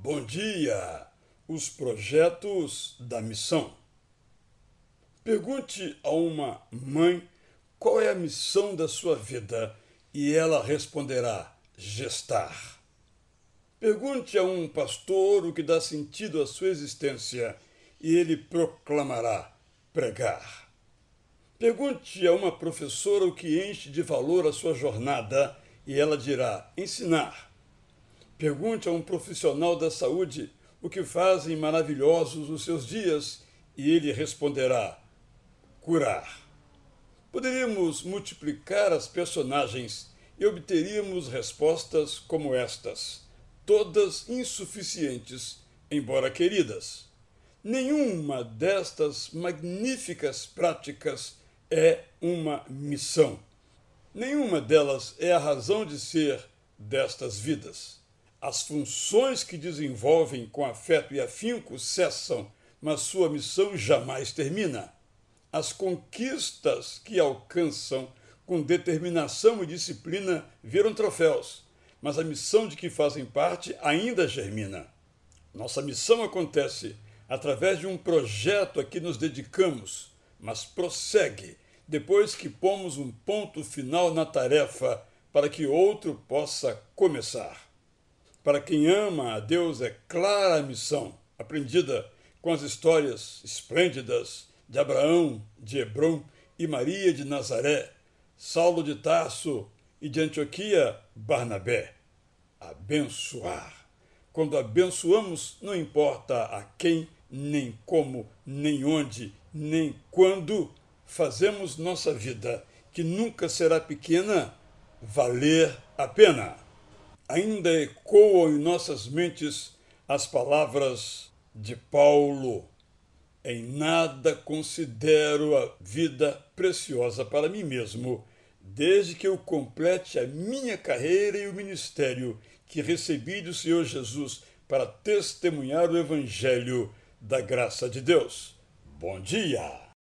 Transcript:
Bom dia! Os projetos da missão. Pergunte a uma mãe qual é a missão da sua vida e ela responderá: gestar. Pergunte a um pastor o que dá sentido à sua existência e ele proclamará: pregar. Pergunte a uma professora o que enche de valor a sua jornada e ela dirá: ensinar. Pergunte a um profissional da saúde o que fazem maravilhosos os seus dias e ele responderá: curar. Poderíamos multiplicar as personagens e obteríamos respostas como estas, todas insuficientes, embora queridas. Nenhuma destas magníficas práticas é uma missão. Nenhuma delas é a razão de ser destas vidas. As funções que desenvolvem com afeto e afinco cessam, mas sua missão jamais termina. As conquistas que alcançam com determinação e disciplina viram troféus, mas a missão de que fazem parte ainda germina. Nossa missão acontece através de um projeto a que nos dedicamos, mas prossegue depois que pomos um ponto final na tarefa para que outro possa começar. Para quem ama a Deus é clara a missão, aprendida com as histórias esplêndidas de Abraão, de Hebron e Maria de Nazaré, Saulo de Tarso e de Antioquia, Barnabé. Abençoar. Quando abençoamos, não importa a quem, nem como, nem onde, nem quando, fazemos nossa vida, que nunca será pequena, valer a pena ainda ecoam em nossas mentes as palavras de Paulo: Em nada considero a vida preciosa para mim mesmo, desde que eu complete a minha carreira e o ministério que recebi do Senhor Jesus para testemunhar o Evangelho da graça de Deus. Bom dia!